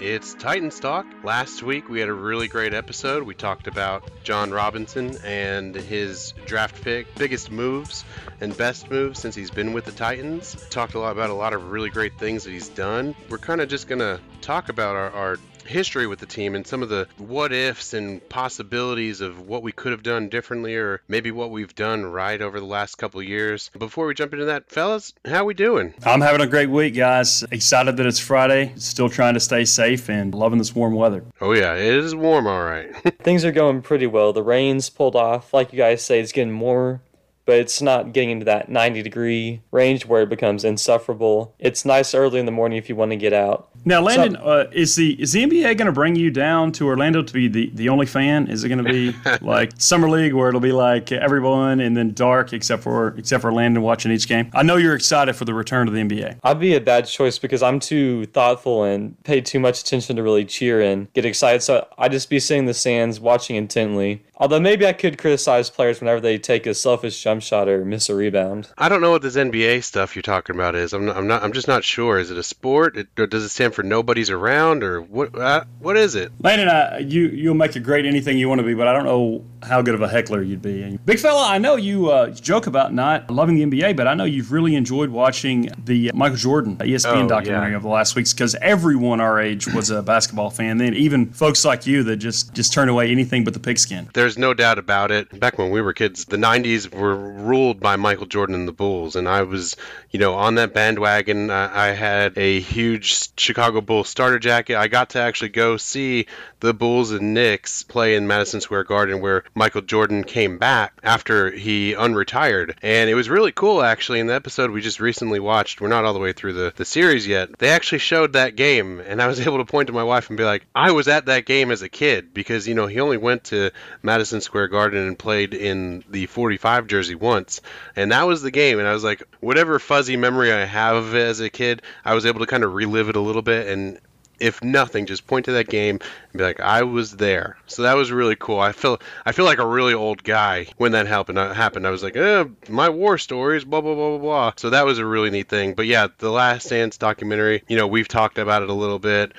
It's Titans Talk. Last week we had a really great episode. We talked about Jon Robinson and his draft pick, biggest moves and best moves since he's been with the Titans. Talked a lot about a lot of really great things that he's done. We're kind of just going to talk about our, our history with the team and some of the what ifs and possibilities of what we could have done differently or maybe what we've done right over the last couple of years. Before we jump into that, fellas, how we doing? I'm having a great week, guys. Excited that it's Friday. Still trying to stay safe and loving this warm weather. Oh yeah, it is warm all right. Things are going pretty well. The rain's pulled off. Like you guys say, it's getting more but it's not getting into that 90 degree range where it becomes insufferable. It's nice early in the morning if you want to get out. Now, Landon, so, uh, is the is the NBA going to bring you down to Orlando to be the, the only fan? Is it going to be like summer league where it'll be like everyone and then dark except for except for Landon watching each game? I know you're excited for the return of the NBA. I'd be a bad choice because I'm too thoughtful and pay too much attention to really cheer and get excited. So I'd just be sitting in the stands watching intently. Although maybe I could criticize players whenever they take a selfish jump shot or miss a rebound. I don't know what this NBA stuff you're talking about is. I'm not, I'm not. I'm just not sure. Is it a sport? It, or does it stand for nobody's around, or what? Uh, what is it? Landon, uh, you you'll make a great anything you want to be, but I don't know how good of a heckler you'd be. Big fella, I know you uh, joke about not loving the NBA, but I know you've really enjoyed watching the Michael Jordan ESPN oh, documentary yeah. of the last weeks because everyone our age was a basketball fan. Then even folks like you that just just turn away anything but the pigskin. There's no doubt about it. Back when we were kids, the 90s were ruled by Michael Jordan and the Bulls. And I was, you know, on that bandwagon. I, I had a huge Chicago Bulls starter jacket. I got to actually go see the Bulls and Knicks play in Madison Square Garden where Michael Jordan came back after he unretired. And it was really cool, actually. In the episode we just recently watched, we're not all the way through the, the series yet, they actually showed that game. And I was able to point to my wife and be like, I was at that game as a kid because, you know, he only went to Madison Madison Square Garden and played in the 45 jersey once, and that was the game. And I was like, whatever fuzzy memory I have of it as a kid, I was able to kind of relive it a little bit and if nothing, just point to that game and be like, I was there. So that was really cool. I feel I feel like a really old guy when that happened. Uh, happened. I was like, eh, my war stories, blah blah blah blah blah. So that was a really neat thing. But yeah, the Last Dance documentary. You know, we've talked about it a little bit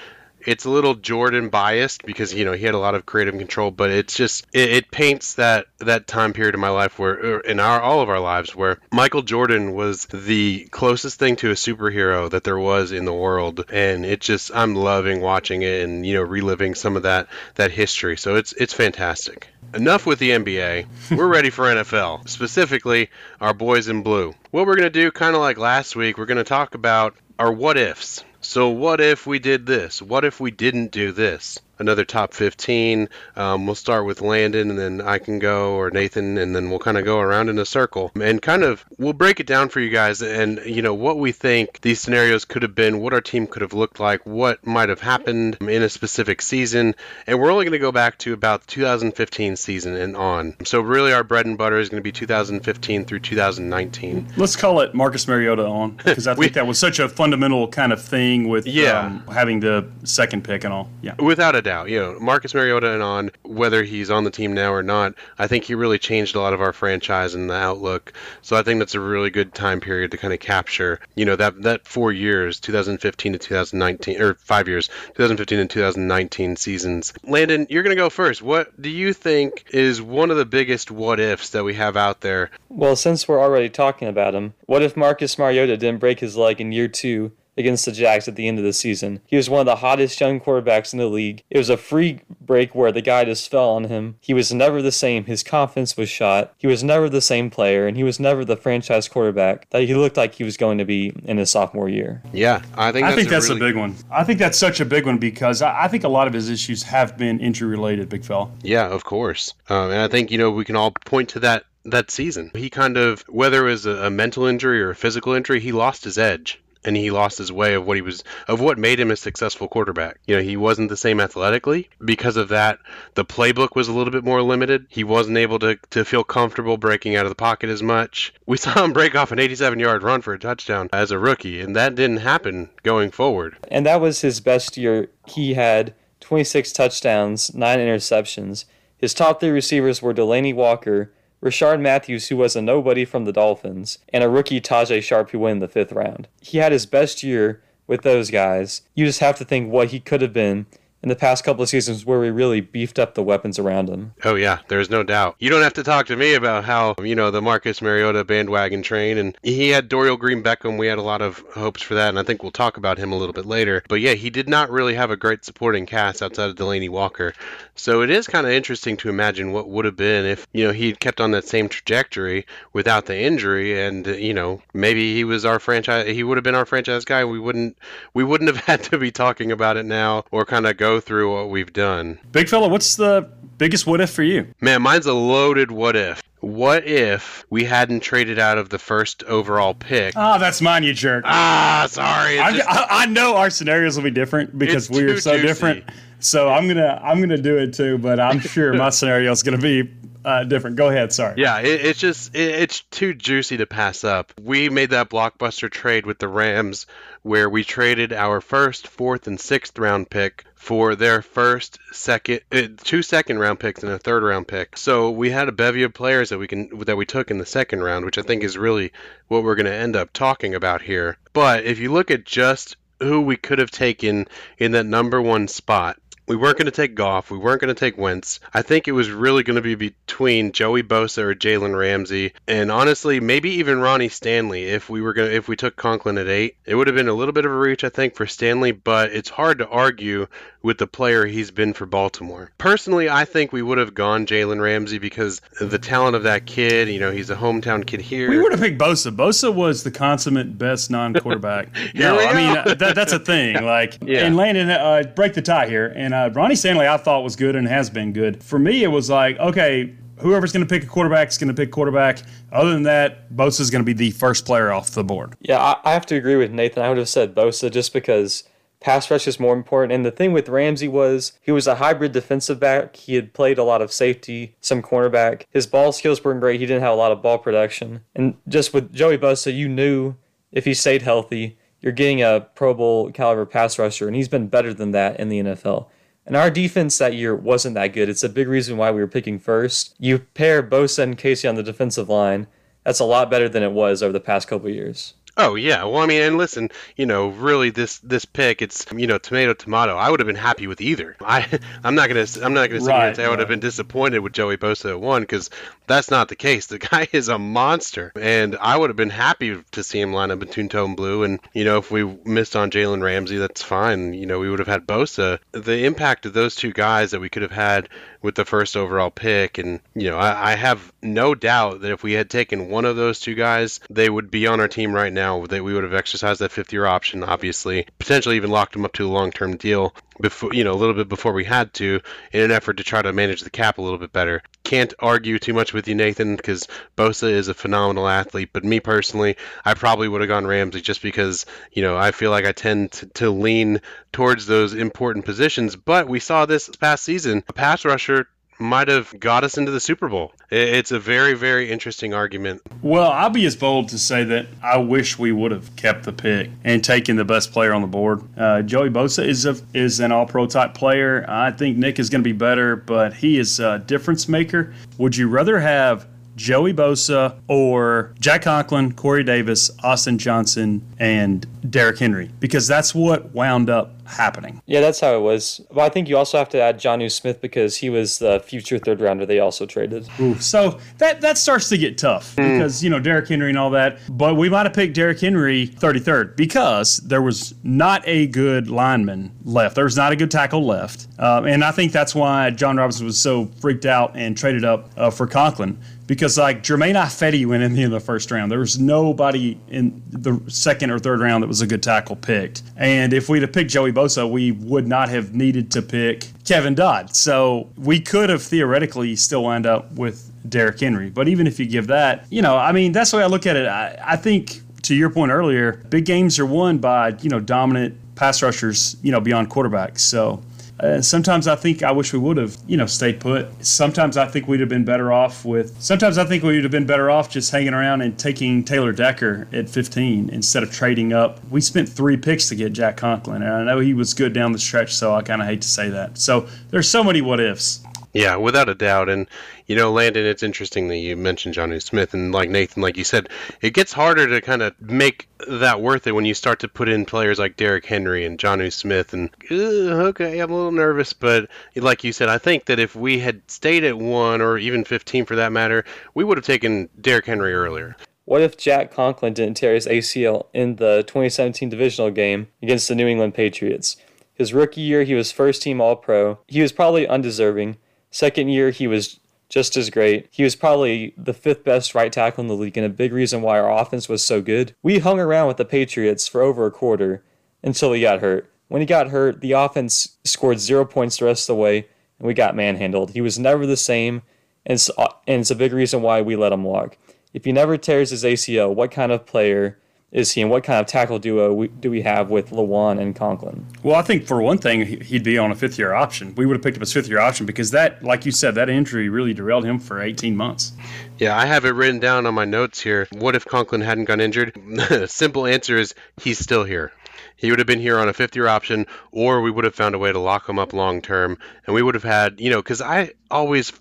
it's a little Jordan biased because you know he had a lot of creative control, but it's just it, it paints that that time period in my life where er, in our all of our lives where Michael Jordan was the closest thing to a superhero that there was in the world, and it just I'm loving watching it and you know reliving some of that that history. So it's it's fantastic. Enough with the NBA. We're ready for NFL, specifically our boys in blue. What we're going to do, kind of like last week, we're going to talk about our what ifs. So, what if we did this? What if we didn't do this? Another top 15. Um, we'll start with Landon, and then I can go, or Nathan, and then we'll kind of go around in a circle and kind of we'll break it down for you guys, and you know what we think these scenarios could have been, what our team could have looked like, what might have happened in a specific season, and we're only going to go back to about 2015 season and on. So really, our bread and butter is going to be 2015 through 2019. Let's call it Marcus Mariota on because I think we, that was such a fundamental kind of thing with yeah. Um, having the second pick and all. Yeah, without a doubt. You know, Marcus Mariota and on whether he's on the team now or not, I think he really changed a lot of our franchise and the outlook. So I think that's a really good time period to kind of capture, you know, that that four years, 2015 to 2019, or five years, 2015 and 2019 seasons. Landon, you're going to go first. What do you think is one of the biggest what ifs that we have out there? Well, since we're already talking about him, what if Marcus Mariota didn't break his leg in year two against the Jags at the end of the season. He was one of the hottest young quarterbacks in the league. It was a free break where the guy just fell on him. He was never the same. His confidence was shot. He was never the same player, and he was never the franchise quarterback that he looked like he was going to be in his sophomore year. Yeah, I think I that's think a that's really... a big one. I think that's such a big one because I think a lot of his issues have been injury related, big fella. Yeah, of course. Um, and I think you know we can all point to that that season. He kind of, whether it was a, a mental injury or a physical injury, he lost his edge and he lost his way of what he was of what made him a successful quarterback. You know, he wasn't the same athletically. Because of that, the playbook was a little bit more limited. He wasn't able to, to feel comfortable breaking out of the pocket as much. We saw him break off an 87 yard run for a touchdown as a rookie, and that didn't happen going forward. And that was his best year. He had 26 touchdowns, 9 interceptions. His top three receivers were Delanie Walker, Rishard Matthews, who was a nobody from the Dolphins, and a rookie Tajae Sharpe, who went in the fifth round. He had his best year with those guys. You just have to think what he could have been in the past couple of seasons where we really beefed up the weapons around him. Oh yeah, there's no doubt. You don't have to talk to me about how you know the Marcus Mariota bandwagon train, and he had Dorial Green Beckham. We had a lot of hopes for that, and I think we'll talk about him a little bit later. But yeah, he did not really have a great supporting cast outside of Delanie Walker. So it is kind of interesting to imagine what would have been if you know he had kept on that same trajectory without the injury, and you know maybe he was our franchise. He would have been our franchise guy. We wouldn't we wouldn't have had to be talking about it now or kind of go through what we've done. Big fella, what's the biggest what if for you? Man, mine's a loaded what if. What if we hadn't traded out of the first overall pick? Ah, oh, that's mine, you jerk. Ah, sorry. Just, I, I, know our scenarios will be different because we are so juicy. different. So I'm gonna I'm gonna do it too, but I'm sure my scenario is gonna be uh, different. Go ahead. Sorry. Yeah, it, it's just it, it's too juicy to pass up. We made that blockbuster trade with the Rams, where we traded our first, fourth, and sixth round pick for their first, second, uh, two second round picks and a third round pick. So we had a bevy of players that we can that we took in the second round, which I think is really what we're going to end up talking about here. But if you look at just who we could have taken in that number one spot, we weren't going to take Goff. We weren't going to take Wentz. I think it was really going to be between Joey Bosa or Jalen Ramsey, and honestly, maybe even Ronnie Stanley. If we were going, if we took Conklin at eight, it would have been a little bit of a reach, I think, for Stanley. But it's hard to argue with the player he's been for Baltimore. Personally, I think we would have gone Jalen Ramsey because the talent of that kid. You know, he's a hometown kid here. We would have picked Bosa. Bosa was the consummate best non-quarterback. no, I mean that, that's a thing. Like, yeah. and Landon, uh, break the tie here, and. Uh, Ronnie Stanley, I thought was good and has been good. For me, it was like, okay, whoever's going to pick a quarterback is going to pick quarterback. Other than that, Bosa is going to be the first player off the board. Yeah, I, I have to agree with Nathan. I would have said Bosa just because pass rush is more important. And the thing with Ramsey was he was a hybrid defensive back. He had played a lot of safety, some cornerback. His ball skills weren't great. He didn't have a lot of ball production. And just with Joey Bosa, you knew if he stayed healthy, you're getting a Pro Bowl caliber pass rusher, and he's been better than that in the NFL. And our defense that year wasn't that good. It's a big reason why we were picking first. You pair Bosa and Casey on the defensive line, that's a lot better than it was over the past couple years. Oh yeah, well I mean, and listen, you know, really this this pick, it's you know tomato tomato. I would have been happy with either. I I'm not gonna I'm not gonna sit right, here and say I would have been disappointed with Joey Bosa at one because that's not the case. The guy is a monster, and I would have been happy to see him line up in Toon Tone Blue. And you know, if we missed on Jalen Ramsey, that's fine. You know, we would have had Bosa. The impact of those two guys that we could have had with the first overall pick. And, you know, I, I, have no doubt that if we had taken one of those two guys, they would be on our team right now. That we would have exercised that fifth year option, obviously, potentially even locked them up to a long term deal before, you know, a little bit before we had to in an effort to try to manage the cap a little bit better. Can't argue too much with you, Nathan, because Bosa is a phenomenal athlete. But me personally, I probably would have gone Ramsey just because, you know, I feel like I tend to, to lean towards those important positions. But we saw this past season, a pass rusher might have got us into the Super Bowl. It's a very, very interesting argument. Well, I'll be as bold to say that I wish we would have kept the pick and taken the best player on the board. Uh, Joey Bosa is a, is an All Pro type player. I think Nick is going to be better, but he is a difference maker. Would you rather have Joey Bosa or Jack Conklin, Corey Davis, Austin Johnson, and Derrick Henry because that's what wound up happening. Yeah, that's how it was. But I think you also have to add Jonnu Smith because he was the future third rounder they also traded. Ooh, so that that starts to get tough mm. because you know Derrick Henry and all that. But we might have picked Derrick Henry 33rd because there was not a good lineman left. There was not a good tackle left, um, and I think that's why Jon Robinson was so freaked out and traded up uh, for Conklin because like Germain Ifedi went in the, the first round. There was nobody in the second or third round that was a good tackle picked. And if we'd have picked Joey Bosa, we would not have needed to pick Kevin Dodd. So we could have theoretically still wound up with Derrick Henry. But even if you give that, you know, I mean, that's the way I look at it. I, I think to your point earlier, big games are won by, you know, dominant pass rushers, you know, beyond quarterbacks. So uh, sometimes I think I wish we would have, you know, stayed put. Sometimes I think we'd have been better off with. Sometimes I think we'd have been better off just hanging around and taking Taylor Decker at 15 instead of trading up. We spent three picks to get Jack Conklin, and I know he was good down the stretch, so I kind of hate to say that. So there's so many what ifs. Yeah, without a doubt. And, you know, Landon, it's interesting that you mentioned Jonnu Smith. And like Nathan, like you said, it gets harder to kind of make that worth it when you start to put in players like Derrick Henry and Jonnu Smith. And, okay, I'm a little nervous. But like you said, I think that if we had stayed at one or even 15 for that matter, we would have taken Derrick Henry earlier. What if Jack Conklin didn't tear his ACL in the 2017 divisional game against the New England Patriots? His rookie year, he was first team All Pro. He was probably undeserving. Second year, he was just as great. He was probably the fifth best right tackle in the league and a big reason why our offense was so good. We hung around with the Patriots for over a quarter until he got hurt. When he got hurt, the offense scored zero points the rest of the way and we got manhandled. He was never the same, and it's, and it's a big reason why we let him walk if he never tears his ACL, what kind of player is he, and what kind of tackle duo uh, we, do we have with Lewan and Conklin? Well, I think for one thing, he'd be on a fifth year option. We would have picked up his fifth year option because that, like you said, that injury really derailed him for 18 months. Yeah, I have it written down on my notes here. What if Conklin hadn't got injured? Simple answer is he's still here. He would have been here on a fifth year option, or we would have found a way to lock him up long term. And we would have had, you know, because I always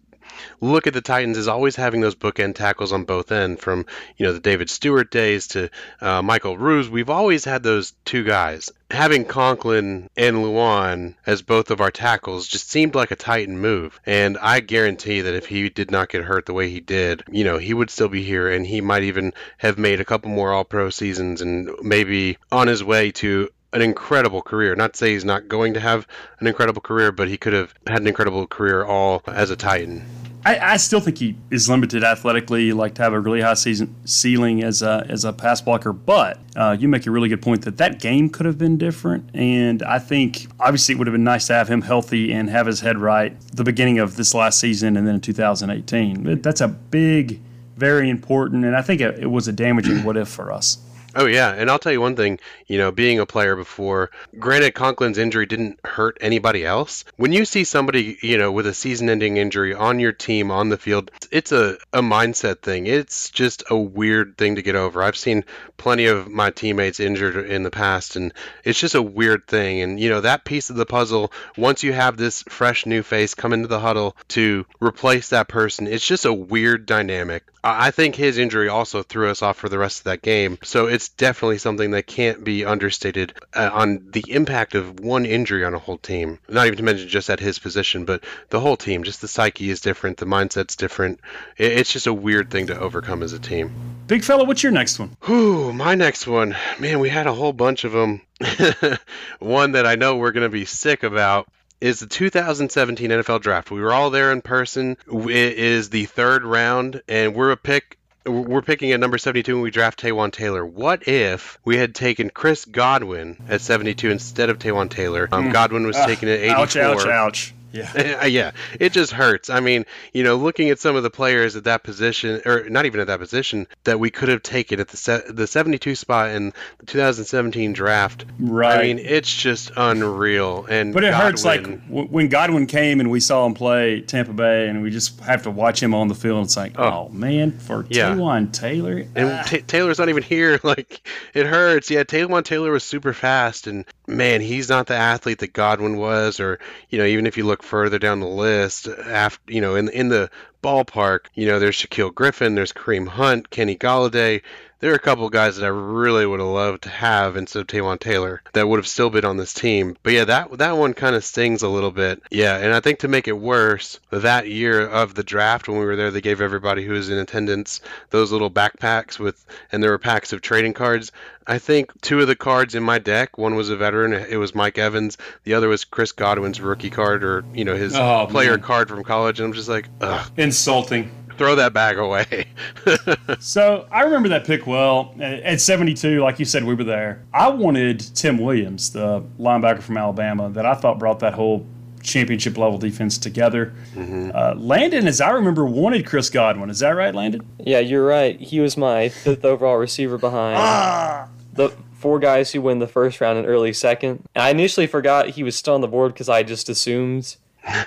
look at the Titans as always having those bookend tackles on both end, from you know the David Stewart days to uh, Michael Roos. We've always had those two guys. Having Conklin and Lewan as both of our tackles just seemed like a Titan move, and I guarantee that if he did not get hurt the way he did, you know he would still be here, and he might even have made a couple more All Pro seasons, and maybe on his way to an incredible career. Not to say he's not going to have an incredible career, but he could have had an incredible career all as a Titan. I, I, still think he is limited athletically, like to have a really high season ceiling as a as a pass blocker. But uh, you make a really good point that that game could have been different, and I think obviously it would have been nice to have him healthy and have his head right the beginning of this last season and then in 2018. That's a big, very important, and I think it, it was a damaging what if for us. Oh yeah, and I'll tell you one thing. You know, being a player before, granted, Conklin's injury didn't hurt anybody else. When you see somebody, you know, with a season-ending injury on your team on the field, it's a a mindset thing. It's just a weird thing to get over. I've seen plenty of my teammates injured in the past, and it's just a weird thing. And you know, that piece of the puzzle. Once you have this fresh new face come into the huddle to replace that person, it's just a weird dynamic. I think his injury also threw us off for the rest of that game. So it's definitely something that can't be understated uh, on the impact of one injury on a whole team. Not even to mention just at his position, but the whole team. Just the psyche is different, the mindset's different. It's just a weird thing to overcome as a team. Big fella, what's your next one? Whew, my next one. Man, we had a whole bunch of them. one that I know we're going to be sick about is the 2017 NFL Draft. We were all there in person. It is the third round, and we're a pick. We're picking at number 72 when we draft Taywan Taylor. What if we had taken Chris Godwin at 72 instead of Taywan Taylor? Um, mm. Godwin was taken at 84. Ouch, ouch, ouch. Yeah. yeah. It just hurts. I mean, you know, looking at some of the players at that position, or not even at that position, that we could have taken at the se- the 72 spot in the 2017 draft. Right. I mean, it's just unreal. And but it Godwin, hurts like w- when Godwin came and we saw him play Tampa Bay, and we just have to watch him on the field. And it's like, oh, oh man, for yeah. Taylor, and ah. t- Taylor's not even here. Like it hurts. Yeah, Taywan Taylor was super fast, and man, he's not the athlete that Godwin was, or you know, even if you look further down the list, after you know, in in the ballpark, you know, there's Shaquill Griffin, there's Kareem Hunt, Kenny Golladay. There are a couple of guys that I really would have loved to have instead of Taywan Taylor that would have still been on this team. But yeah, that that one kind of stings a little bit. Yeah, and I think to make it worse, that year of the draft when we were there, they gave everybody who was in attendance those little backpacks with, and there were packs of trading cards. I think two of the cards in my deck, one was a veteran, it was Mike Evans. The other was Chris Godwin's rookie card or you know his oh, player man. card from college, and I'm just like, ugh. Insulting throw that bag away. so I remember that pick well. At 72, like you said, we were there. I wanted Tim Williams, the linebacker from Alabama, that I thought brought that whole championship level defense together. Mm-hmm. Uh, Landon, as I remember, wanted Chris Godwin. Is that right, Landon? Yeah, you're right. He was my fifth overall receiver behind ah! the four guys who win the first round and early second. And I initially forgot he was still on the board because I just assumed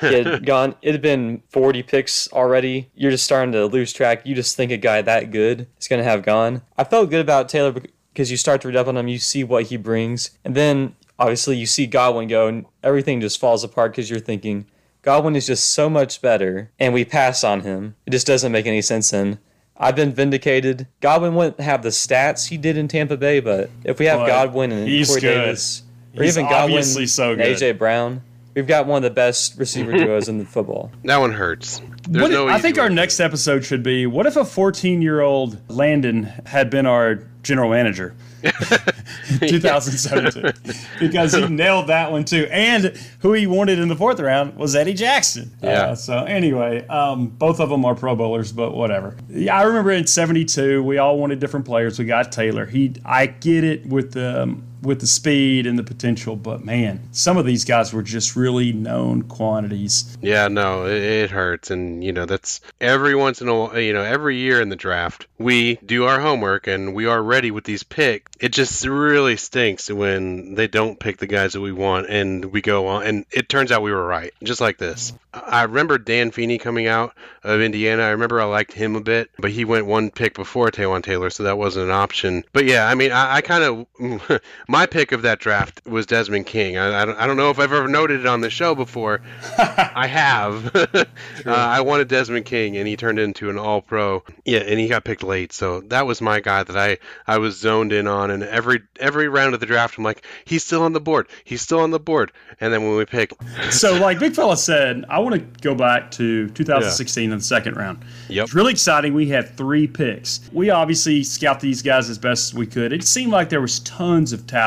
he had gone. It had been 40 picks already. You're just starting to lose track. You just think a guy that good is going to have gone. I felt good about Taylor because you start to read up on him. You see what he brings, and then obviously you see Godwin go, and everything just falls apart because you're thinking, Godwin is just so much better, and we pass on him. It just doesn't make any sense. And I've been vindicated. Godwin wouldn't have the stats he did in Tampa Bay, but if we have But Godwin and he's Corey good. Davis, or He's even Godwin so. AJ Brown, we've got one of the best receiver duos in the football. That one hurts. There's What if- no I think our to next episode should be what if a 14 year old Landon had been our general manager? in 2017 because he nailed that one too and who he wanted in the fourth round was eddie jackson Yeah. Uh, so anyway um, both of them are pro bowlers but whatever yeah, i remember in 72 we all wanted different players we got taylor he i get it with the um, with the speed and the potential but man some of these guys were just really known quantities Yeah, no, it, it hurts, and you know that's every once in a while. You know, every year in the draft, we do our homework and we are ready with these picks. It just really stinks when they don't pick the guys that we want, and we go on, and it turns out we were right, just like this. I remember Dan Feeney coming out of Indiana. I remember I liked him a bit, but he went one pick before Taywan Taylor, so that wasn't an option. But yeah, I mean, I, I kind of my pick of that draft was Desmond King. I, I, don't, I don't know if I've ever noted it on the show before. I have. uh, I wanted Desmond King, and he turned into an All Pro. Yeah, and he got picked late, so that was my guy that I I was zoned in on. And every every round of the draft, I'm like, he's still on the board. He's still on the board. And then when we pick, so like big fella said i want to go back to 2016 in the second round Yep. it's really exciting we had three picks we obviously scout these guys as best as we could it seemed like there was tons of talent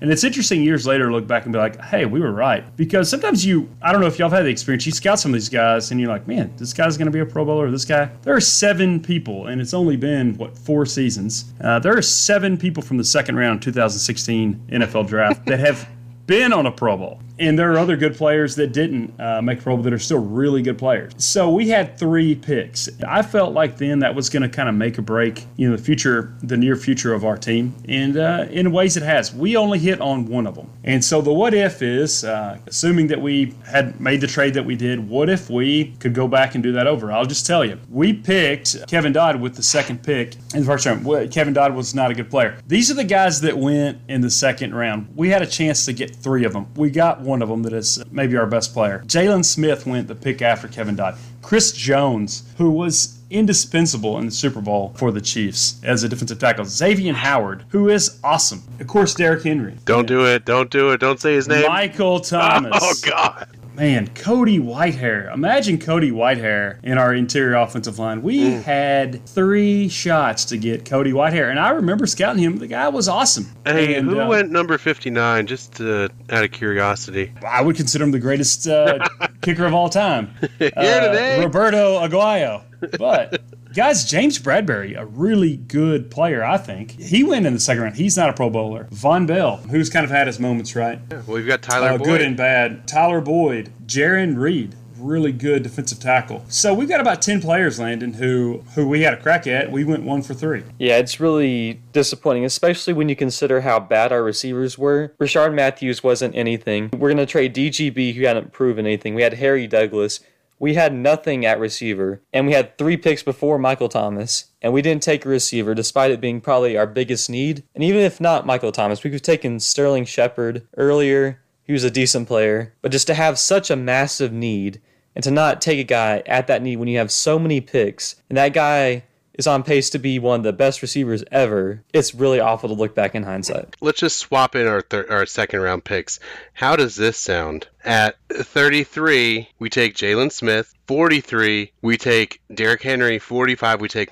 and it's interesting years later to look back and be like hey we were right. Because sometimes you i don't know if y'all have had the experience you scout some of these guys and you're like man this guy's going to be a pro bowler this guy. There are seven people and it's only been what four seasons. Uh, there are seven people from the second round 2016 nfl draft that have been on a Pro Bowl. And there are other good players that didn't uh, make Pro Bowl that are still really good players. So we had three picks. I felt like then that was going to kind of make a break, you know, the future, the near future of our team. And uh, in ways it has. We only hit on one of them. And so the what if is, uh, assuming that we had made the trade that we did, what if we could go back and do that over? I'll just tell you. We picked Kevin Dodd with the second pick in the first round. Kevin Dodd was not a good player. These are the guys that went in the second round. We had a chance to get three of them. We got one of them that is maybe our best player. Jaylon Smith went the pick after Kevin Dodd. Chris Jones, who was indispensable in the Super Bowl for the Chiefs as a defensive tackle. Xavien Howard, who is awesome. Of course, Derrick Henry. don't do it, don't do it, don't say his name. Michael Thomas. Oh God. Man, Cody Whitehair. Imagine Cody Whitehair in our interior offensive line. We had three shots to get Cody Whitehair, and I remember scouting him. The guy was awesome. Hey, And, who uh, went number 59? Just uh, out of curiosity. I would consider him the greatest uh, kicker of all time. Here Uh, today. Roberto Aguayo. But guys, James Bradberry, a really good player, I think. He went in the second round. He's not a Pro Bowler. Vonn Bell, who's kind of had his moments, right? well, we've got Tyler Uh, Boyd. good and bad. Tyler Boyd, Jarran Reed, really good defensive tackle. So we've got about ten players, Landon, who who we had a crack at. We went one for three. Yeah, it's really disappointing, especially when you consider how bad our receivers were. Rishard Matthews wasn't anything. We're going to trade DGB, who hadn't proven anything. We had Harry Douglas. We had nothing at receiver, and we had three picks before Michael Thomas, and we didn't take a receiver despite it being probably our biggest need. And even if not Michael Thomas, we could have taken Sterling Shepard earlier. He was a decent player, but just to have such a massive need and to not take a guy at that need when you have so many picks, and that guy is on pace to be one of the best receivers ever, it's really awful to look back in hindsight. Let's just swap in our thir- our second round picks. How does this sound? At 33, we take Jaylon Smith. 43, we take Derrick Henry. 45, we take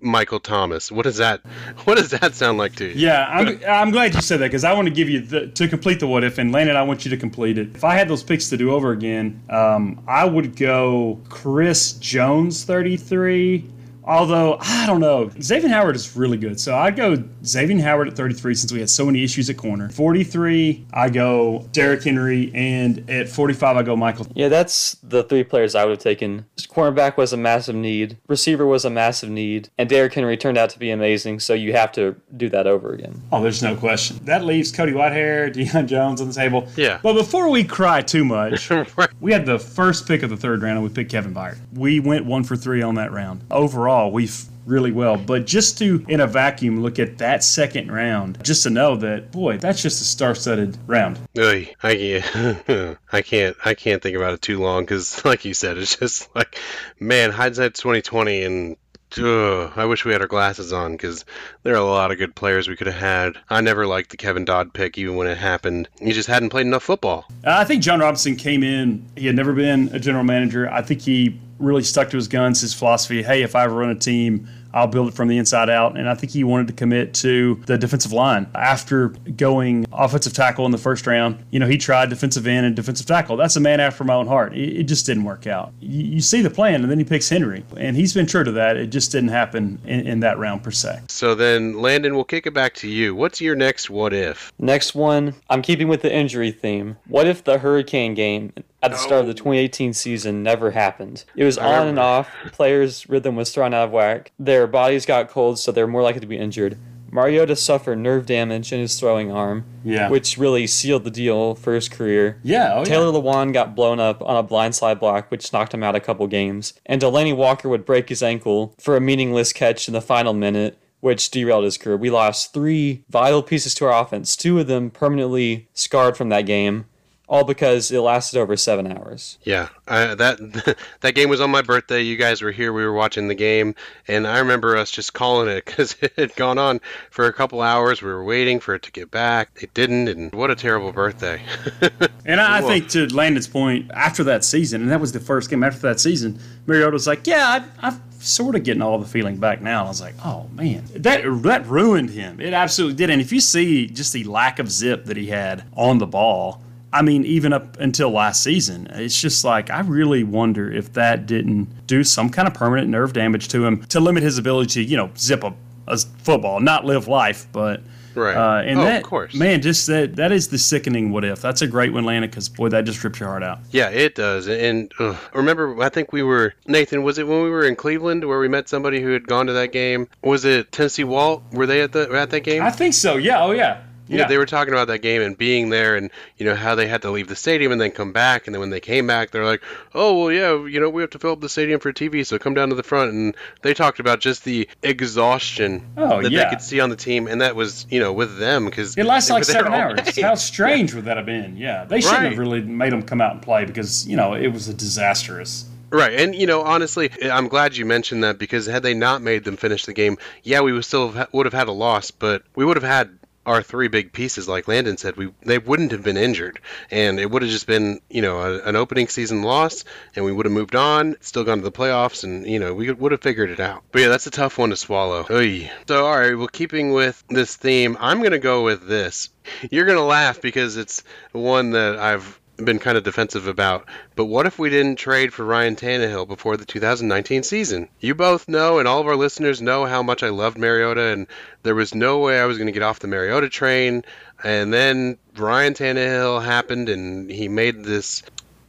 Michael Thomas. What does that What does that sound like to you? Yeah, I'm, I'm glad you said that because I want to give you the, to complete the what if, and Landon, I want you to complete it. If I had those picks to do over again, um, I would go Chris Jones 33. Although I don't know, Xavien Howard is really good, so I'd go Xavien Howard at 33 since we had so many issues at corner. 43, I go Derrick Henry, and at 45, I go Michael. Yeah, that's the three players I would have taken. Cornerback was a massive need, receiver was a massive need, and Derrick Henry turned out to be amazing, so you have to do that over again. Oh, there's no question. That leaves Cody Whitehair, Deion Jones on the table. Yeah. But before we cry too much, we had the first pick of the third round, and we picked Kevin Byard. We went one for three on that round. Overall, we've really well. But just to, in a vacuum, look at that second round, just to know that, boy, that's just a star-studded round. Oy, I can't, I can't, I can't think about it too long because, like you said, it's just like, man, hindsight's 2020, and Ugh, I wish we had our glasses on because there are a lot of good players we could have had. I never liked the Kevin Dodd pick, even when it happened. He just hadn't played enough football. Uh, I think Jon Robinson came in. He had never been a general manager. I think he really stuck to his guns, his philosophy. Hey, if I ever run a team, I'll build it from the inside out. And I think he wanted to commit to the defensive line. After going offensive tackle in the first round, you know, he tried defensive end and defensive tackle. That's a man after my own heart. It, it just didn't work out. You, you, see the plan, and then he picks Henry. And he's been true to that. It just didn't happen in, in that round per se. So then, Landon, we'll kick it back to you. What's your next what if? Next one, I'm keeping with the injury theme. What if the Hurricane game at the start of the 2018 season never happened. It was on and off. Players' rhythm was thrown out of whack. Their bodies got cold, so they're more likely to be injured. Mariota suffered nerve damage in his throwing arm, yeah. which really sealed the deal for his career. Yeah, oh, Taylor yeah. Lewan got blown up on a blindside block, which knocked him out a couple games. And Delanie Walker would break his ankle for a meaningless catch in the final minute, which derailed his career. We lost three vital pieces to our offense, two of them permanently scarred from that game all because it lasted over seven hours. Yeah, I, that that game was on my birthday. You guys were here. We were watching the game, and I remember us just calling it because it had gone on for a couple hours. We were waiting for it to get back. It didn't, and what a terrible birthday. and I, I think to Landon's point, after that season, and that was the first game after that season, Mariota was like, "Yeah, I, I've sort of getting all the feeling back now. I was like, oh man, that that ruined him. It absolutely did. And if you see just the lack of zip that he had on the ball, I mean, even up until last season, it's just like I really wonder if that didn't do some kind of permanent nerve damage to him to limit his ability to, you know, zip a, a football, not live life, but. Right. Uh, and oh, that, of course. man, just that that is the sickening what if. That's a great one, Lana, because boy, that just rips your heart out. Yeah, it does. And ugh, remember, I think we were Nathan. Was it when we were in Cleveland where we met somebody who had gone to that game? Was it Tennessee Walt? Were they at the at that game? I think so. Yeah. Oh yeah. Yeah. yeah, they were talking about that game and being there, and you know how they had to leave the stadium and then come back, and then when they came back, they're like, "Oh well, yeah, you know we have to fill up the stadium for TV, so come down to the front." And they talked about just the exhaustion oh, that yeah. they could see on the team, and that was you know with them because it lasted like seven hours. How strange would that have been? Yeah, they shouldn't right. have really made them come out and play because you know it was a disastrous. Right, and you know, honestly, I'm glad you mentioned that because had they not made them finish the game, yeah, we would still have, would have had a loss, but we would have had our three big pieces, like Landon said, we they wouldn't have been injured, and it would have just been you know a, an opening season loss, and we would have moved on, still gone to the playoffs, and you know we would have figured it out. But yeah, that's a tough one to swallow. Oy. So all right, well, keeping with this theme, I'm gonna go with this. You're gonna laugh because it's one that I've been kind of defensive about. But what if we didn't trade for Ryan Tannehill before the 2019 season? You both know, and all of our listeners know how much I loved Mariota, and there was no way I was going to get off the Mariota train. And then Ryan Tannehill happened, and he made this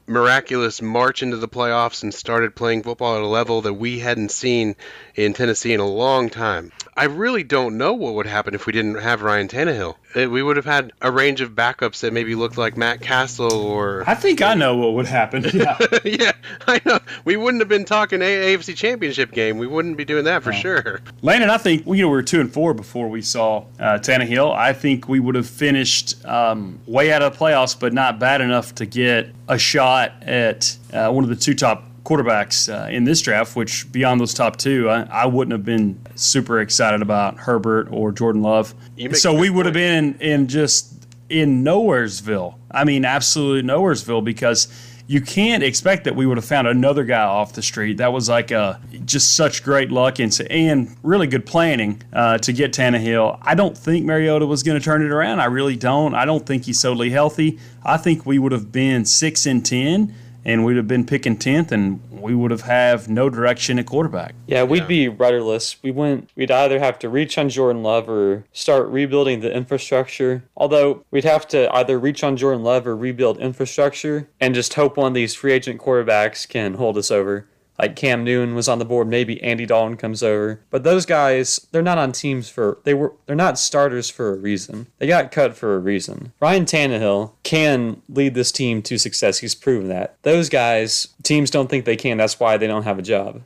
miraculous march into the playoffs and started playing football at a level that we hadn't seen in Tennessee in a long time. I really don't know what would happen if we didn't have Ryan Tannehill. We would have had a range of backups that maybe looked like Matt Cassel or. I think I know what would happen. Yeah, yeah, I know. We wouldn't have been talking AFC Championship game. We wouldn't be doing that for no. sure. Landon, I think you know we were two and four before we saw uh, Tannehill. I think we would have finished um, way out of the playoffs, but not bad enough to get a shot at uh, one of the two top quarterbacks uh, in this draft, which beyond those top two, I, I, wouldn't have been super excited about Herbert or Jordan Love. So we would have been in, in just in Nowheresville. I mean, absolutely Nowheresville because you can't expect that we would have found another guy off the street. That was like a just such great luck and and really good planning uh, to get Tannehill. I don't think Mariota was going to turn it around. I really don't. I don't think he's totally healthy. I think we would have been six and ten and we'd have been picking tenth, and we would have have no direction at quarterback. Yeah, we'd yeah. be rudderless. We wouldn't. We'd either have to reach on Jordan Love or start rebuilding the infrastructure. Although we'd have to either reach on Jordan Love or rebuild infrastructure, and just hope one of these free agent quarterbacks can hold us over like Cam Newton was on the board, maybe Andy Dalton comes over. But those guys, they're not on teams for they were they're not starters for a reason. They got cut for a reason. Ryan Tannehill can lead this team to success. He's proven that. Those guys, teams don't think they can. That's why they don't have a job.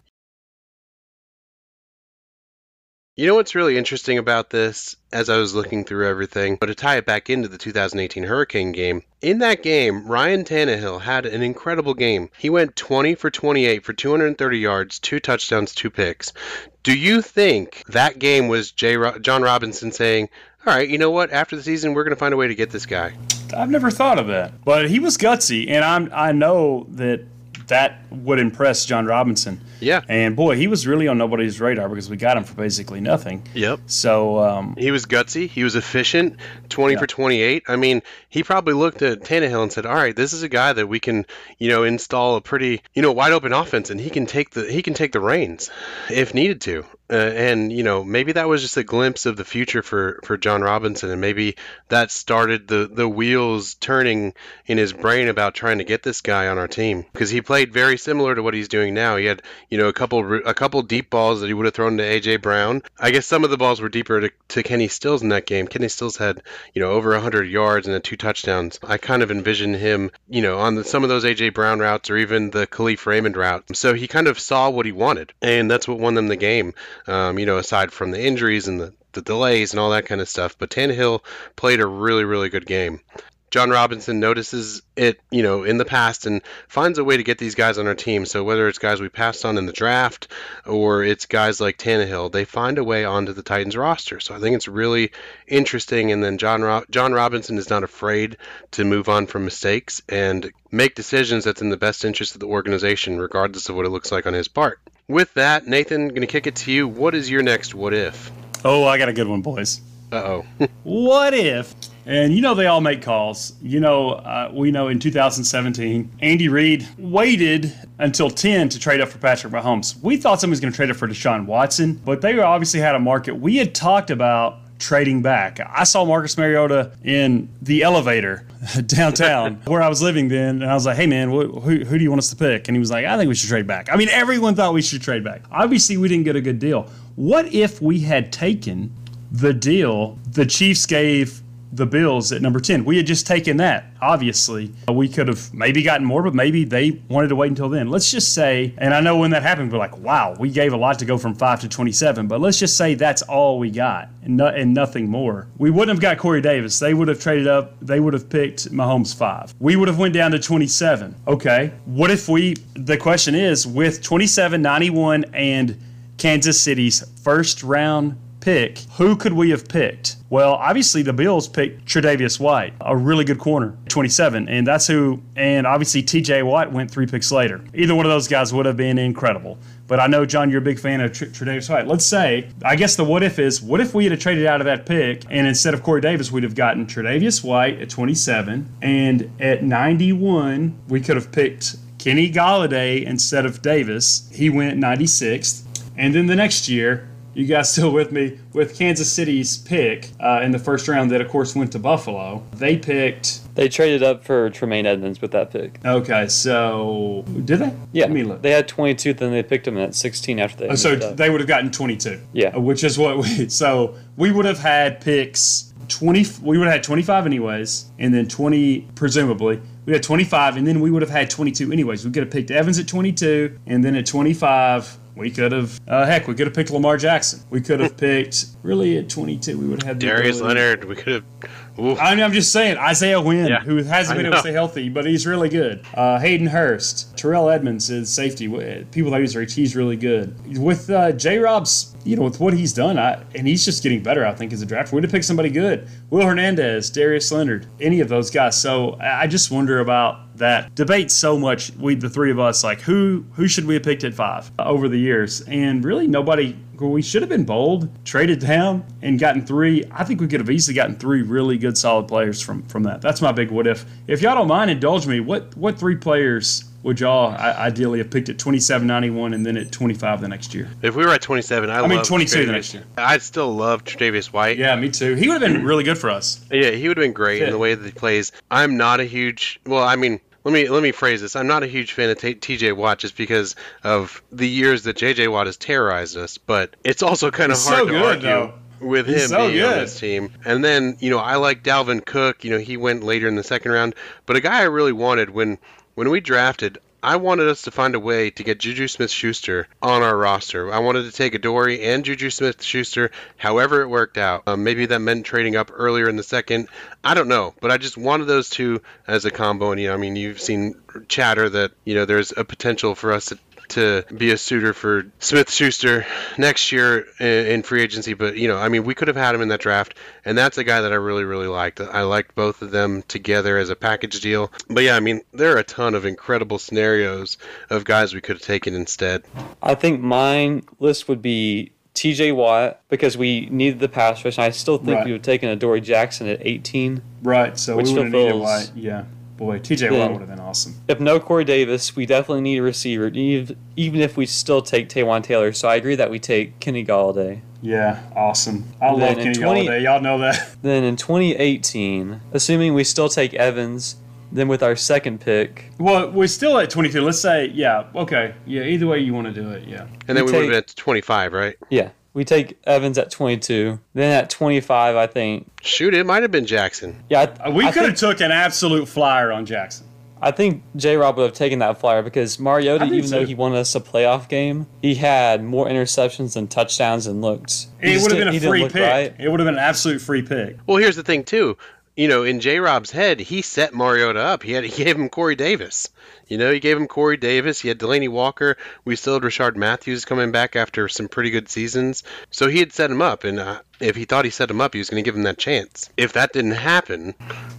You know what's really interesting about this as I was looking through everything, but to tie it back into the 2018 Hurricane game, in that game, Ryan Tannehill had an incredible game. He went 20 for 28 for 230 yards, two touchdowns, two picks. Do you think that game was Jay Ro- Jon Robinson saying, all right, you know what? After the season, we're going to find a way to get this guy. I've never thought of that, but he was gutsy, and I'm I know that that would impress Jon Robinson. Yeah. And boy, he was really on nobody's radar because we got him for basically nothing. Yep. So um, he was gutsy. He was efficient. Twenty yeah. for twenty-eight. I mean, he probably looked at Tannehill and said, "All right, this is a guy that we can, you know, install a pretty, you know, wide open offense, and he can take the he can take the reins if needed to." Uh, and you know, maybe that was just a glimpse of the future for for Jon Robinson, and maybe that started the the wheels turning in his brain about trying to get this guy on our team because he played very similar to what he's doing now. He had you know, a couple a couple deep balls that he would have thrown to AJ Brown. I guess some of the balls were deeper to, to Kenny Stills in that game. Kenny Stills had, you know, over 100 yards and two touchdowns. I kind of envision him, you know, on the, some of those AJ Brown routes or even the Kalif Raymond route. So he kind of saw what he wanted, and that's what won them the game. Um, you know, aside from the injuries and the the delays and all that kind of stuff. But Tannehill played a really, really good game. Jon Robinson notices it, you know, in the past and finds a way to get these guys on our team. So whether it's guys we passed on in the draft or it's guys like Tannehill, they find a way onto the Titans roster. So I think it's really interesting. And then John Ro- Jon Robinson is not afraid to move on from mistakes and make decisions that's in the best interest of the organization, regardless of what it looks like on his part. With that, Nathan, going to kick it to you. What is your next what if? Oh, I got a good one, boys. Uh oh. what if and you know they all make calls. You know, uh, we know in 2017, Andy Reid waited until 10 to trade up for Patrick Mahomes. We thought somebody was going to trade up for Deshaun Watson, but they obviously had a market. We had talked about trading back. I saw Marcus Mariota in the elevator downtown where I was living then, and I was like, "Hey man, who, who do you want us to pick?" And he was like, "I think we should trade back." I mean, everyone thought we should trade back. Obviously, we didn't get a good deal. What if we had taken the deal the Chiefs gave the Bills at number 10. We had just taken that, obviously. Uh, we could have maybe gotten more, but maybe they wanted to wait until then. Let's just say, and I know when that happened, we're like, wow, we gave a lot to go from 5 to 27, but let's just say that's all we got and, no, and nothing more. We wouldn't have got Corey Davis. They would have traded up, they would have picked Mahomes 5. We would have went down to 27. Okay, what if we, the question is, with 27, 91, and Kansas City's first round pick, who could we have picked? Well, obviously the Bills picked Tre'Davious White, a really good corner, 27, and that's who. And obviously T.J. Watt went three picks later. Either one of those guys would have been incredible. But I know John, you're a big fan of Tre'Davious White. Let's say, I guess the what if is, what if we had traded out of that pick, and instead of Corey Davis, we'd have gotten Tre'Davious White at 27, and at 91 we could have picked Kenny Golladay instead of Davis. He went 96th. And then the next year, you guys still with me? With Kansas City's pick uh, in the first round, that of course went to Buffalo. They picked. They traded up for Tremaine Edmunds with that pick. Okay, so did they? Yeah, Let me look. They had 22, then they picked him at 16 after they. Oh, so they would have gotten 22. Yeah, which is what we. So we would have had picks 20. We would have had 25 anyways, and then 20 presumably. We had 25, and then we would have had 22 anyways. We could have picked Evans at 22, and then at 25 we could have, uh, heck, we could have picked Lamar Jackson. We could have picked, really, at 22, we would have had Darius ability. Leonard. We could have. I mean, I'm just saying, Isaiah Wynn, yeah, who hasn't been able to stay healthy, but he's really good. Uh, Hayden Hurst, Terrell Edmunds is safety. People that use reach, he's really good. With uh, J. Rob's, you know, with what he's done, I, and he's just getting better, I think, as a draft. We'd have picked somebody good. Will Hernandez, Darius Leonard, any of those guys. So I just wonder about that debate so much. We, the three of us, like who who should we have picked at five uh, over the years, and really nobody. We should have been bold, traded down, and gotten three. I think we could have easily gotten three really good, solid players from from that. That's my big what if. If y'all don't mind, indulge me. What what three players would y'all ideally have picked at 27, 91, and then at 25 the next year? If we were at 27, I, I mean 22 the next year. I'd still love Tre'Davious White. Yeah, me too. He would have been really good for us. Yeah, he would have been great in the way that he plays. I'm not a huge. Well, I mean, let me let me phrase this. I'm not a huge fan of T- TJ Watt just because of the years that JJ Watt has terrorized us, but it's also kind of hard so to good, argue. Though. With him so being good. on this team, and then you know I like Dalvin Cook. You know he went later in the second round, but a guy I really wanted when when we drafted, I wanted us to find a way to get Juju Smith Schuster on our roster. I wanted to take Adoree and Juju Smith Schuster, however it worked out. Um, maybe that meant trading up earlier in the second. I don't know, but I just wanted those two as a combo. And, you know, I mean, you've seen chatter that, you know, there's a potential for us to to be a suitor for Smith Schuster next year in free agency. But you know, I mean, we could have had him in that draft, and that's a guy that I really, really liked. I liked both of them together as a package deal. But yeah, I mean, there are a ton of incredible scenarios of guys we could have taken instead. I think mine list would be TJ Watt because we needed the pass rush. And I still think right. we would have taken Adoree Jackson at 18. Right, so which we would have needed White. Yeah. Boy, TJ Watt would have been awesome. If no Corey Davis, we definitely need a receiver, even if we still take Taywan Taylor. So I agree that we take Kenny Golladay. Yeah, awesome. I love Kenny 20, Golladay. Y'all know that. Then in 2018, assuming we still take Evans, then with our second pick. Well, we're still at 22. Let's say, yeah, okay. Yeah, either way you want to do it, yeah. And then we, we would have been at 25, right? Yeah. We take Evans at 22. Then at 25, I think. Shoot, it might have been Jackson. Yeah, I, uh, we could have took an absolute flyer on Jackson. I think J. Rob would have taken that flyer because Mariota, even though he won us a playoff game, he had more interceptions than touchdowns and looks. It would have been a free pick. Right. It would have been an absolute free pick. Well, here's the thing too. You know, in J. Rob's head, he set Mariota up. He had he gave him Corey Davis. You know, he gave him Corey Davis. He had Delanie Walker. We still had Rishard Matthews coming back after some pretty good seasons. So he had set him up, and uh, if he thought he set him up, he was going to give him that chance. If that didn't happen,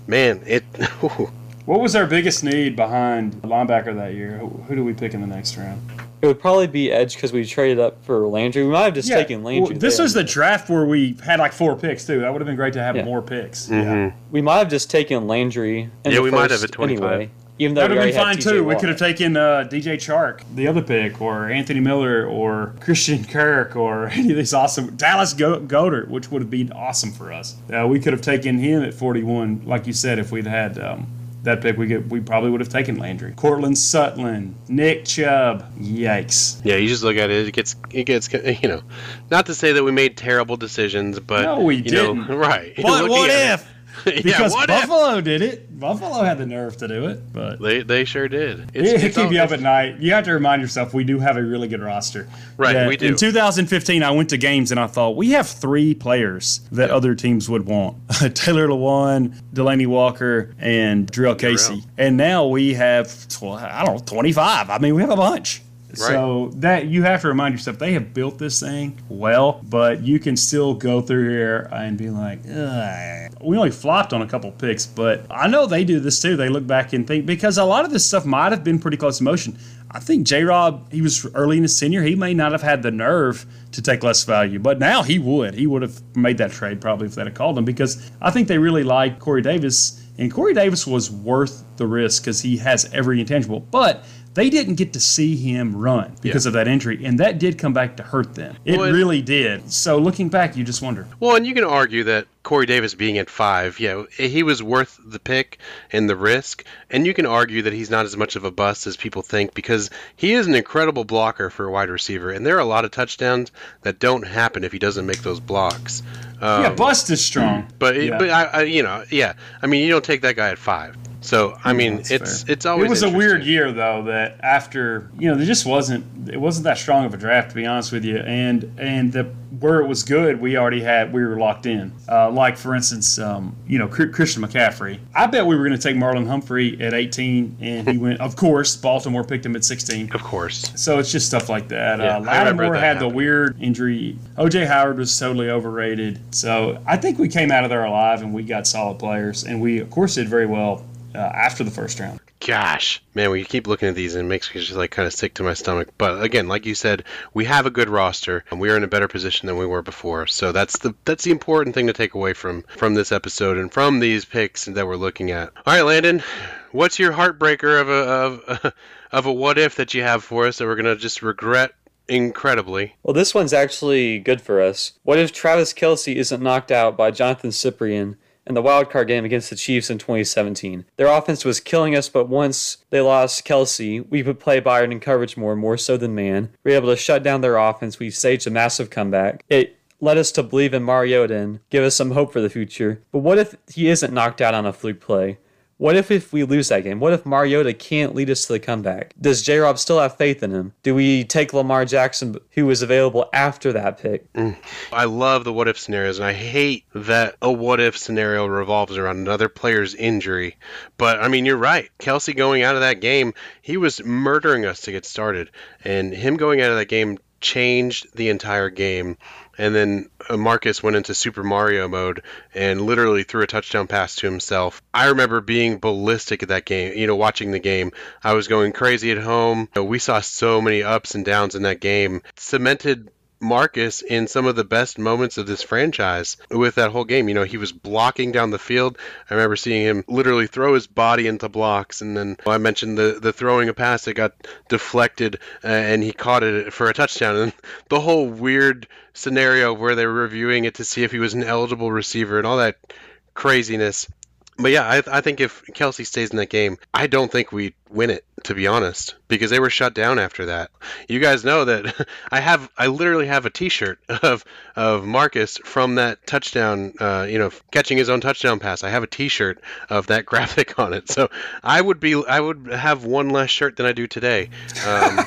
man, it. what was our biggest need behind linebacker that year? Who, who do we pick in the next round? It would probably be Edge because we traded up for Landry. We might have just yeah. taken Landry. Well, this there. was the draft where we had like four picks too. That would have been great to have yeah. more picks. Mm-hmm. Yeah. We might have just taken Landry. yeah, we might have at twenty five. Anyway. Even though that would have been fine too. We could have taken uh, DJ Chark, the other pick, or Anthony Miller, or Christian Kirk, or any of these awesome Dallas Go- Goedert, which would have been awesome for us. Uh, we could have taken him at 41, like you said, if we'd had um, that pick. We get, we probably would have taken Landry, Courtland Sutton, Nick Chubb. Yikes! Yeah, you just look at it. It gets it gets you know, not to say that we made terrible decisions, but no, we you didn't. Know, right? But what if? because yeah, Buffalo if? did it. Buffalo had the nerve to do it, but they they sure did. It's, it it's keep all, you up at night. You have to remind yourself we do have a really good roster. Right, we do. In 2015, I went to games and I thought we have three players that yeah. other teams would want: Taylor Lewan, Delanie Walker, and Jurrell Casey. And now we have I don't know 25. I mean, we have a bunch. Right. So that you have to remind yourself they have built this thing well, but you can still go through here and be like, Ugh. we only flopped on a couple picks, but I know they do this too. They look back and think because a lot of this stuff might have been pretty close to motion. I think J Rob, he was early in his tenure, he may not have had the nerve to take less value, but now he would. He would have made that trade probably if they'd have called him because I think they really like Corey Davis. And Corey Davis was worth the risk because he has every intangible. But they didn't get to see him run because yeah. of that injury, and that did come back to hurt them. It well, really did. So looking back, you just wonder. Well, and you can argue that Corey Davis being at five, yeah, he was worth the pick and the risk, and you can argue that he's not as much of a bust as people think because he is an incredible blocker for a wide receiver, and there are a lot of touchdowns that don't happen if he doesn't make those blocks. Um, yeah, bust is strong, but yeah. but I, I, you know, yeah, I mean, you don't take that guy at five. So I mean, it's fair. it's always. It was a weird year though that after you know there just wasn't it wasn't that strong of a draft to be honest with you, and and the where it was good we already had we were locked in. Uh, like for instance, um, you know Christian McCaffrey. I bet we were going to take Marlon Humphrey at 18, and he went. Of course, Baltimore picked him at 16. Of course. So it's just stuff like that. Yeah, uh, Lattimore had happened. the weird injury. OJ Howard was totally overrated. So I think we came out of there alive, and we got solid players, and we of course did very well uh, after the first round. Gosh, man, we keep looking at these and it makes me just like kind of sick to my stomach. But again, like you said, we have a good roster and we are in a better position than we were before. So that's the that's the important thing to take away from from this episode and from these picks that we're looking at. All right, Landon, what's your heartbreaker of a of of a what if that you have for us that we're gonna just regret incredibly. Well, this one's actually good for us. What if Travis Kelce isn't knocked out by Jonathan Cyprien in the wildcard game against the Chiefs in 2017. Their offense was killing us, but once they lost Kelce, we would play Byard in coverage more, more so than man. We were able to shut down their offense. We staged a massive comeback. It led us to believe in Mariota and give us some hope for the future. But what if he isn't knocked out on a fluke play? What if if we lose that game? What if Mariota can't lead us to the comeback? Does J. Rob still have faith in him? Do we take Lamar Jackson, who was available after that pick? Mm. I love the what if scenarios, and I hate that a what if scenario revolves around another player's injury. But I mean, you're right. Kelce going out of that game, he was murdering us to get started, and him going out of that game changed the entire game. And then uh, Marcus went into Super Mario mode and literally threw a touchdown pass to himself. I remember being ballistic at that game, you know, watching the game. I was going crazy at home. You know, we saw so many ups and downs in that game. Cemented Marcus in some of the best moments of this franchise with that whole game. You know, he was blocking down the field. I remember seeing him literally throw his body into blocks, and then well, I mentioned the the throwing a pass that got deflected, uh, and he caught it for a touchdown. And the whole weird scenario where they were reviewing it to see if he was an eligible receiver and all that craziness. But yeah, I, I think if Kelce stays in that game, I don't think we win it to be honest, because they were shut down after that. You guys know that I have I literally have a T-shirt of of Marcus from that touchdown, uh, you know, catching his own touchdown pass. I have a T-shirt of that graphic on it, so I would be I would have one less shirt than I do today. Um,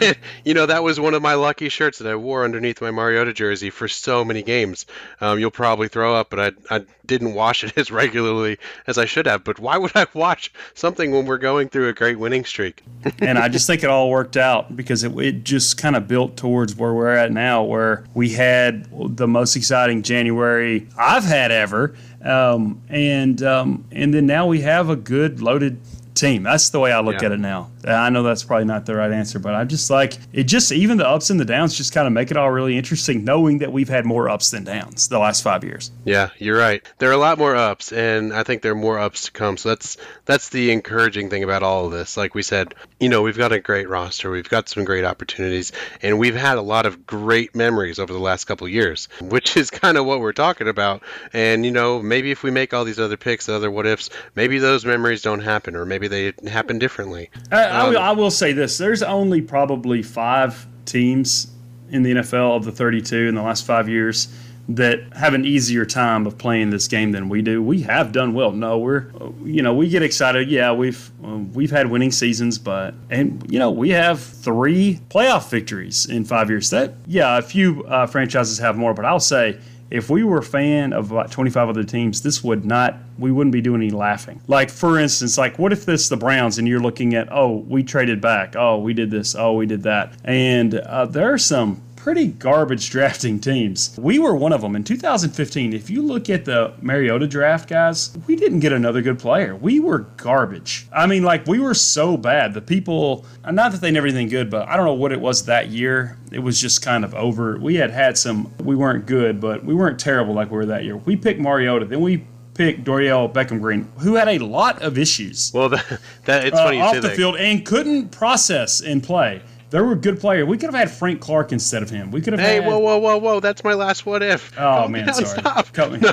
you know, that was one of my lucky shirts that I wore underneath my Mariota jersey for so many games. Um, you'll probably throw up, but I I didn't wash it as regularly as I should have. But why would I wash something when we're going through a great winning streak. and I just think it all worked out because it, it just kind of built towards where we're at now, where we had the most exciting January I've had ever. Um, and um, and then now we have a good loaded team. That's the way I look yeah. at it now. I know that's probably not the right answer, but I'm just like it. Just even the ups and the downs just kind of make it all really interesting, knowing that we've had more ups than downs the last five years. Yeah, you're right. There are a lot more ups, and I think there are more ups to come. So that's that's the encouraging thing about all of this. Like we said, you know, we've got a great roster, we've got some great opportunities, and we've had a lot of great memories over the last couple years, which is kind of what we're talking about. And you know, maybe if we make all these other picks, other what ifs, maybe those memories don't happen, or maybe they happen differently. I, will, I will say this: there's only probably five teams in the NFL of the 32 in the last five years that have an easier time of playing this game than we do. We have done well. No, we're you know we get excited. Yeah, we've we've had winning seasons, but and you know we have three playoff victories in five years. That yeah, a few uh, franchises have more, but I'll say if we were a fan of about 25 other teams, this would not, we wouldn't be doing any laughing. Like, for instance, like, what if this the Browns and you're looking at, oh, we traded back, oh, we did this, oh, we did that. And uh, there are some pretty garbage drafting teams. We were one of them in 2015. If you look at the Mariota draft, guys, we didn't get another good player. We were garbage. I mean, like we were so bad. The people, not that they never anything good, but I don't know what it was that year. It was just kind of over. We had had some. We weren't good, but we weren't terrible like we were that year. We picked Mariota, then we picked Dorial Beckham Green, who had a lot of issues. Well, that, that it's funny uh, off the that. field and couldn't process and play. There were good players. We could have had Frank Clark instead of him. We could have. Hey, had... whoa, whoa, whoa, whoa! That's my last what if. Oh Calm man, down, sorry. Stop. Cut me. No,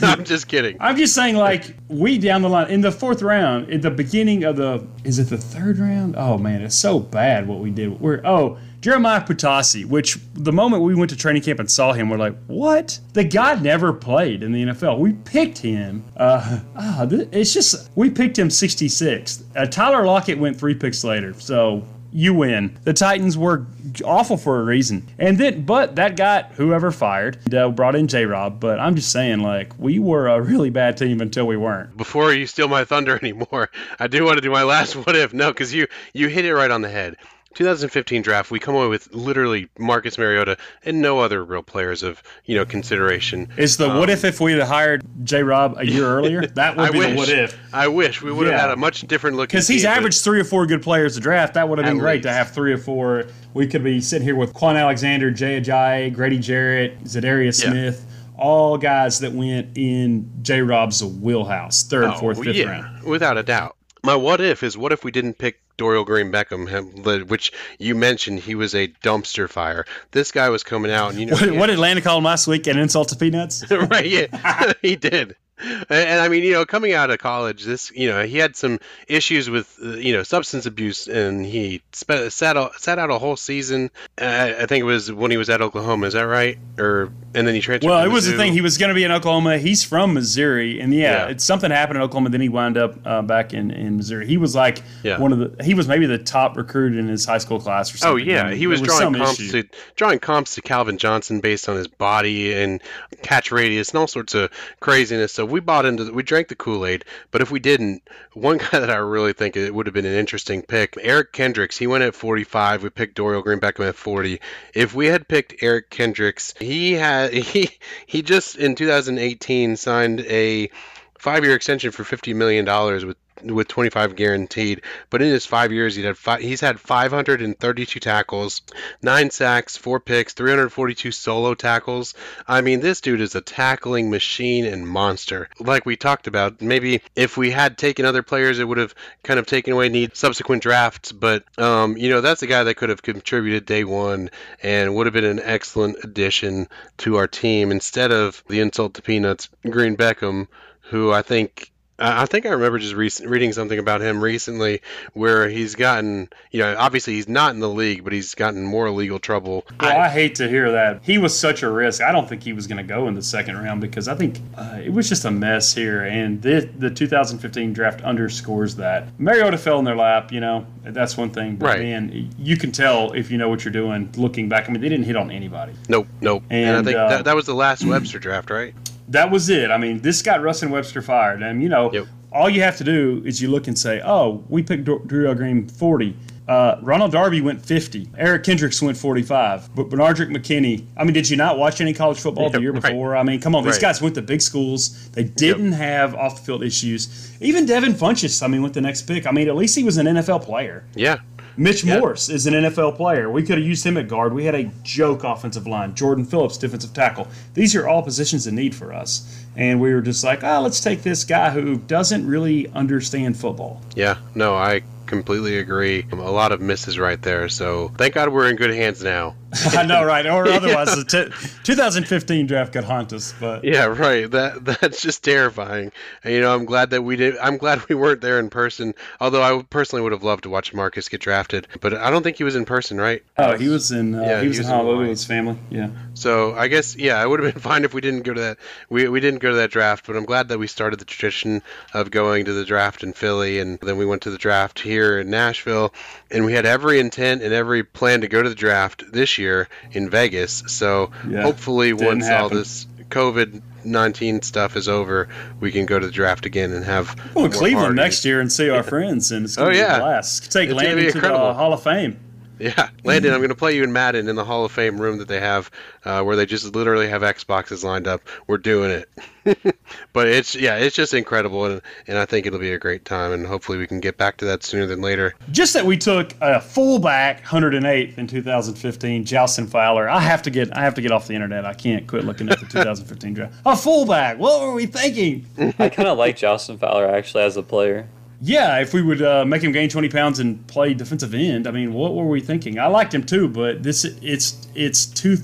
no, I'm just kidding. I'm just saying, like we down the line in the fourth round, at the beginning of the, is it the third round? Oh man, it's so bad what we did. We're oh. Jeremiah Poutasi, which the moment we went to training camp and saw him, we're like, what? The guy never played in the NFL. We picked him. Uh, oh, it's just, we picked him 66. Uh, Tyler Lockett went three picks later. So you win. The Titans were awful for a reason. And then, but that got whoever fired, uh, brought in J Rob. But I'm just saying, like, we were a really bad team until we weren't. Before you steal my thunder anymore, I do want to do my last what if. No, because you, you hit it right on the head. 2015 draft, we come away with literally Marcus Mariota and no other real players of you know consideration. Is the um, what if if we had hired J. Rob a year earlier? That would be wish, the what if. I wish we would have had a much different look. Because he's averaged three or four good players to draft. That would have been great least. to have three or four. We could be sitting here with Kwon Alexander, Jay Ajayi, Grady Jarrett, Za'Darius yeah. Smith all guys that went in J Rob's wheelhouse, third, oh, fourth, fifth yeah, round. Without a doubt. My what if is what if we didn't pick Dorial Green Beckham, which you mentioned he was a dumpster fire. This guy was coming out, and you know what, what did Landon call him last week? An insult to peanuts, right? Yeah, he did. And, and, I mean, you know, coming out of college, this, you know, he had some issues with, uh, you know, substance abuse, and he sat sat out a whole season. Uh, I think it was when he was at Oklahoma. Is that right? Or and then he transferred. Well, it was the thing. He was going to be in Oklahoma. He's from Missouri, and yeah, yeah. something happened in Oklahoma. Then he wound up uh, back in, in Missouri. He was like yeah. one of the. He was maybe the top recruit in his high school class or something. Oh yeah, he was, was drawing comps issue. to drawing comps to Calvin Johnson based on his body and catch radius and all sorts of craziness. So we bought into we drank the Kool Aid. But if we didn't, one guy that I really think it would have been an interesting pick, Eric Kendricks. He went at 45. We picked Dorial Green Beckham at 40. If we had picked Eric Kendricks, he had he he just in 2018 signed a five-year extension for 50 million dollars with with 25 guaranteed. But in his five years, he had he's had 532 tackles, nine sacks, four picks, 342 solo tackles. I mean, this dude is a tackling machine and monster. Like we talked about, maybe if we had taken other players, it would have kind of taken away need subsequent drafts. But um, you know, that's a guy that could have contributed day one and would have been an excellent addition to our team instead of the insult to peanuts, Green Beckham, who I think I think I remember just re- reading something about him recently where he's gotten, you know, obviously he's not in the league, but he's gotten more legal trouble. Well, I, I hate to hear that. He was such a risk. I don't think he was going to go in the second round because I think uh, it was just a mess here. And the, the 2015 draft underscores that. Mariota fell in their lap, you know, that's one thing. But right. man, you can tell if you know what you're doing looking back. I mean, they didn't hit on anybody. Nope, nope. And, and I think uh, that, that was the last Webster draft, right? That was it. I mean, this got Russ and Webster fired, and you know, yep. all you have to do is you look and say, "Oh, we picked Drew Green 40." Uh, Ronald Darby went 50. Eric Kendricks went 45. But Benardrick McKinney, I mean, did you not watch any college football the year before? Right. I mean, come on, these right. guys went to big schools. They didn't yep. have off the field issues. Even Devin Funchess, I mean, with the next pick, I mean, at least he was an NFL player. Yeah. Mitch yep. Morse is an NFL player. We could have used him at guard. We had a joke offensive line. Jordan Phillips, defensive tackle. These are all positions in need for us. And we were just like, oh, let's take this guy who doesn't really understand football. Yeah, no, I completely agree. A lot of misses right there. So thank God we're in good hands now. I know, right? Or otherwise, yeah. the t- 2015 draft could haunt us. But yeah, right. That that's just terrifying. And, you know, I'm glad that we did. I'm glad we weren't there in person. Although I personally would have loved to watch Marcus get drafted, but I don't think he was in person, right? Oh, he was in. Uh, yeah, he was, he was in Honolulu with his family. Yeah. So I guess yeah, it would have been fine if we didn't go to that. We we didn't go to that draft, but I'm glad that we started the tradition of going to the draft in Philly, and then we went to the draft here in Nashville, and we had every intent and every plan to go to the draft this year in Vegas. So yeah, hopefully, once happen. all this COVID 19 stuff is over, we can go to the draft again and have. Well, Cleveland parties. next year and see our friends, and it's going to oh, be yeah. a blast. Take it's Landon to the Hall of Fame. Yeah, Landon, I'm going to play you in Madden in the Hall of Fame room that they have, uh, where they just literally have Xboxes lined up. We're doing it. but it's yeah, it's just incredible, and and I think it'll be a great time, and hopefully we can get back to that sooner than later. Just that we took a fullback 108th in 2015, Jalston Fowler. I have to get I have to get off the internet. I can't quit looking at the 2015 draft. A fullback. What were we thinking? I kind of like Jalston Fowler actually as a player. Yeah, if we would uh, make him gain 20 pounds and play defensive end, I mean, what were we thinking? I liked him too, but this it's it's two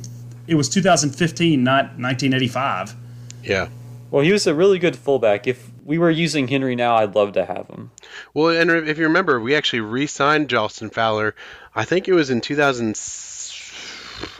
it was 2015, not 1985. Yeah. Well, he was a really good fullback. If we were using Henry now, I'd love to have him. Well, and if you remember, we actually re-signed Jalston Fowler. I think it was in 2000.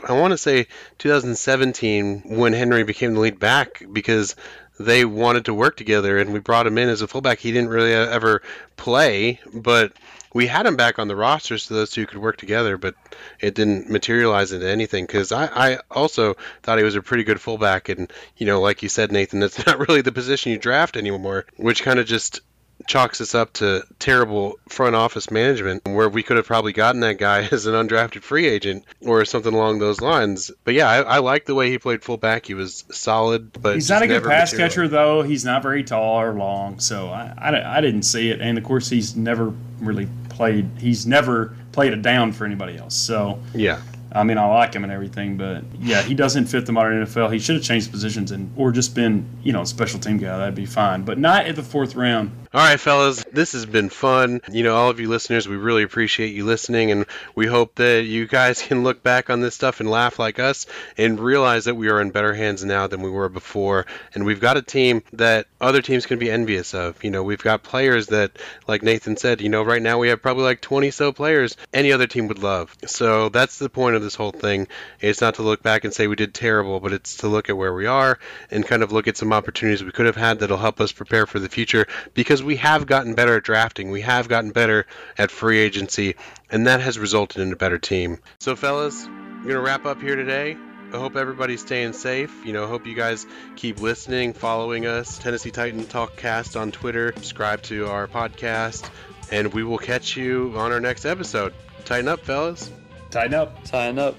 I want to say 2017 when Henry became the lead back because they wanted to work together, and we brought him in as a fullback. He didn't really uh, ever play, but we had him back on the roster so those two could work together, but it didn't materialize into anything because I, I also thought he was a pretty good fullback. And, you know, like you said, Nathan, that's not really the position you draft anymore, which kind of just chalks us up to terrible front office management where we could have probably gotten that guy as an undrafted free agent or something along those lines. But yeah, I, I like the way he played fullback. He was solid, but he's not a good pass material. catcher though. He's not very tall or long, so I, I, I didn't see it. And of course, he's never really played. He's never played a down for anybody else. So yeah. I mean, I like him and everything, but yeah, he doesn't fit the modern NFL. He should have changed positions and or just been, you know, a special team guy. That'd be fine, but not at the fourth round. All right, fellas, this has been fun. You know, all of you listeners, we really appreciate you listening, and we hope that you guys can look back on this stuff and laugh like us and realize that we are in better hands now than we were before. And we've got a team that other teams can be envious of. You know, we've got players that, like Nathan said, you know, right now we have probably like 20 so players any other team would love. So that's the point of this whole thing. It's not to look back and say we did terrible, but it's to look at where we are and kind of look at some opportunities we could have had that'll help us prepare for the future because we have gotten better at drafting. We have gotten better at free agency, and that has resulted in a better team. So, fellas, I'm going to wrap up here today. I hope everybody's staying safe. You know, hope you guys keep listening, following us, Tennessee Titan Talk Cast on Twitter, subscribe to our podcast, and we will catch you on our next episode. Tighten up, fellas. Tighten up. Tighten up.